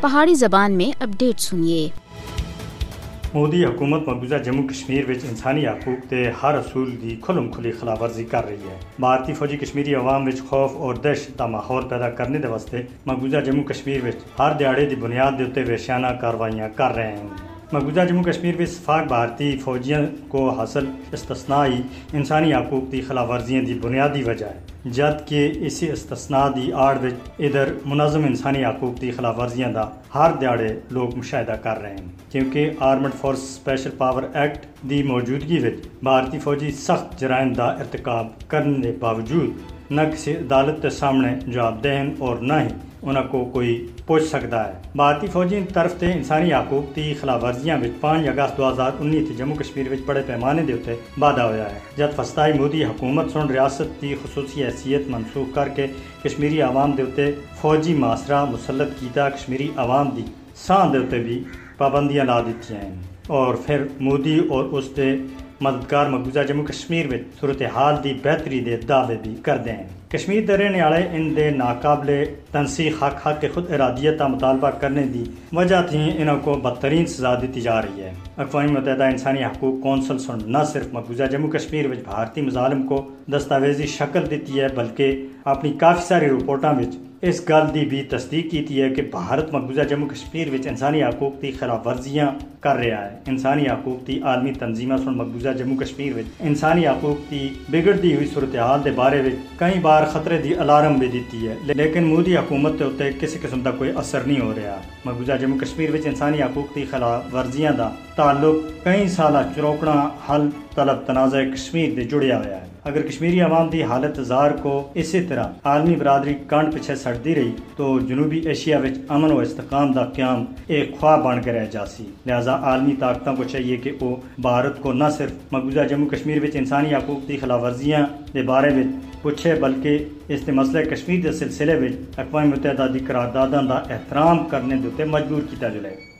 پہاڑی زبان میں اپڈیٹ سنیے۔ مودی حکومت مقبوضہ جموں کشمیر وچ انسانی حقوق تے ہر اصول دی کھلم کھلی خلاف ورزی کر رہی ہے۔ بھارتی فوجی کشمیری عوام وچ خوف اور دہشت دا ماحول پیدا کرنے دے واسطے مقبوضہ جموں کشمیر وچ ہر دیہڑے دی بنیاد دے اوتے ویشیانہ کاروائیاں کر رہے ہیں۔ مقبوضہ جموں کشمیر میں صفاق بھارتی فوجیوں کو حاصل استثنائی انسانی حقوق کی خلاف ورزیاں دی بنیادی وجہ ہے۔ جد کہ اسی استثناء دی آڑ وچ ادھر منظم انسانی حقوق کی خلاف ورزیاں دا ہر دیہڑے لوگ مشاہدہ کر رہے ہیں۔ کیونکہ armed force special power act دی موجودگی وچ بھارتی فوجی سخت جرائم دا ارتکاب کرنے باوجود نہ کسی عدالت کے سامنے جواب دہن اور نہ ہی انہوں کو کوئی پوچھ سکتا ہے۔ بھارتی فوجی طرف تے انسانی حقوق کی خلاف ورزیاں پانچ اگست دو ہزار انیس جموں کشمیر بڑے پیمانے دے اتنے وعدہ ہوا ہے۔ جب فسطائی مودی حکومت سن ریاست کی خصوصی حیثیت منسوخ کر کے کشمیری عوام دے اتنے فوجی معاشرہ مسلط کیتا کشمیری عوام دی سان دے اتنے بھی پابندیاں لا دیتی ہیں۔ اور پھر مودی اور اس دے مددگار مقبوضہ جموں کشمیر میں صورتحال دی بہتری دے دعوے بھی کر دیں کشمیر دے والے ان دے ناقابل تنسیق حق حق کے خود ارادیت کا مطالبہ کرنے دی وجہ تھی انہوں کو بدترین سزا دیتی جا رہی ہے۔ اقوام متحدہ انسانی حقوق کونسل سن نہ صرف مقبوضہ جموں کشمیر بھارتی مظالم کو دستاویزی شکل دیتی ہے، بلکہ اپنی کافی ساری رپورٹوں اس گل کی بھی تصدیق کی ہے کہ بھارت مقبوضہ جموں کشمیر میں انسانی حقوق کی خلاف ورزیاں کر رہا ہے۔ انسانی حقوق کی عالمی تنظیمہ سن مقبوضہ جموں کشمیر میں انسانی حقوق کی بگڑتی ہوئی صورتحال کے بارے میں کئی بار خطرے دی الارم بھی دیتی ہے، لیکن مودی حکومت کے اتنے کسی قسم کا کوئی اثر نہیں ہو رہا۔ مقبوضہ جموں کشمیر میں انسانی حقوق کی خلاف ورزیاں کا تعلق کئی سالہ چروکنا حل طلب تنازع کشمیر دے جڑیا ہوا ہے۔ اگر کشمیری عوام دی حالت زار کو اسی طرح عالمی برادری کانڈ پیچھے سڑتی رہی، تو جنوبی ایشیا وچ امن و استحکام دا قیام ایک خواہ بن کے رہ جاسی لہذا عالمی طاقتوں کو چاہیے کہ وہ بھارت کو نہ صرف مقبوضہ جموں کشمیر وچ انسانی حقوق کی خلاف ورزیاں دے بارے میں پوچھے، بلکہ اس مسئلہ کشمیر کے سلسلے میں اقوام متحدہ کی قراردادوں کا احترام کرنے دے مجبور کیا جائے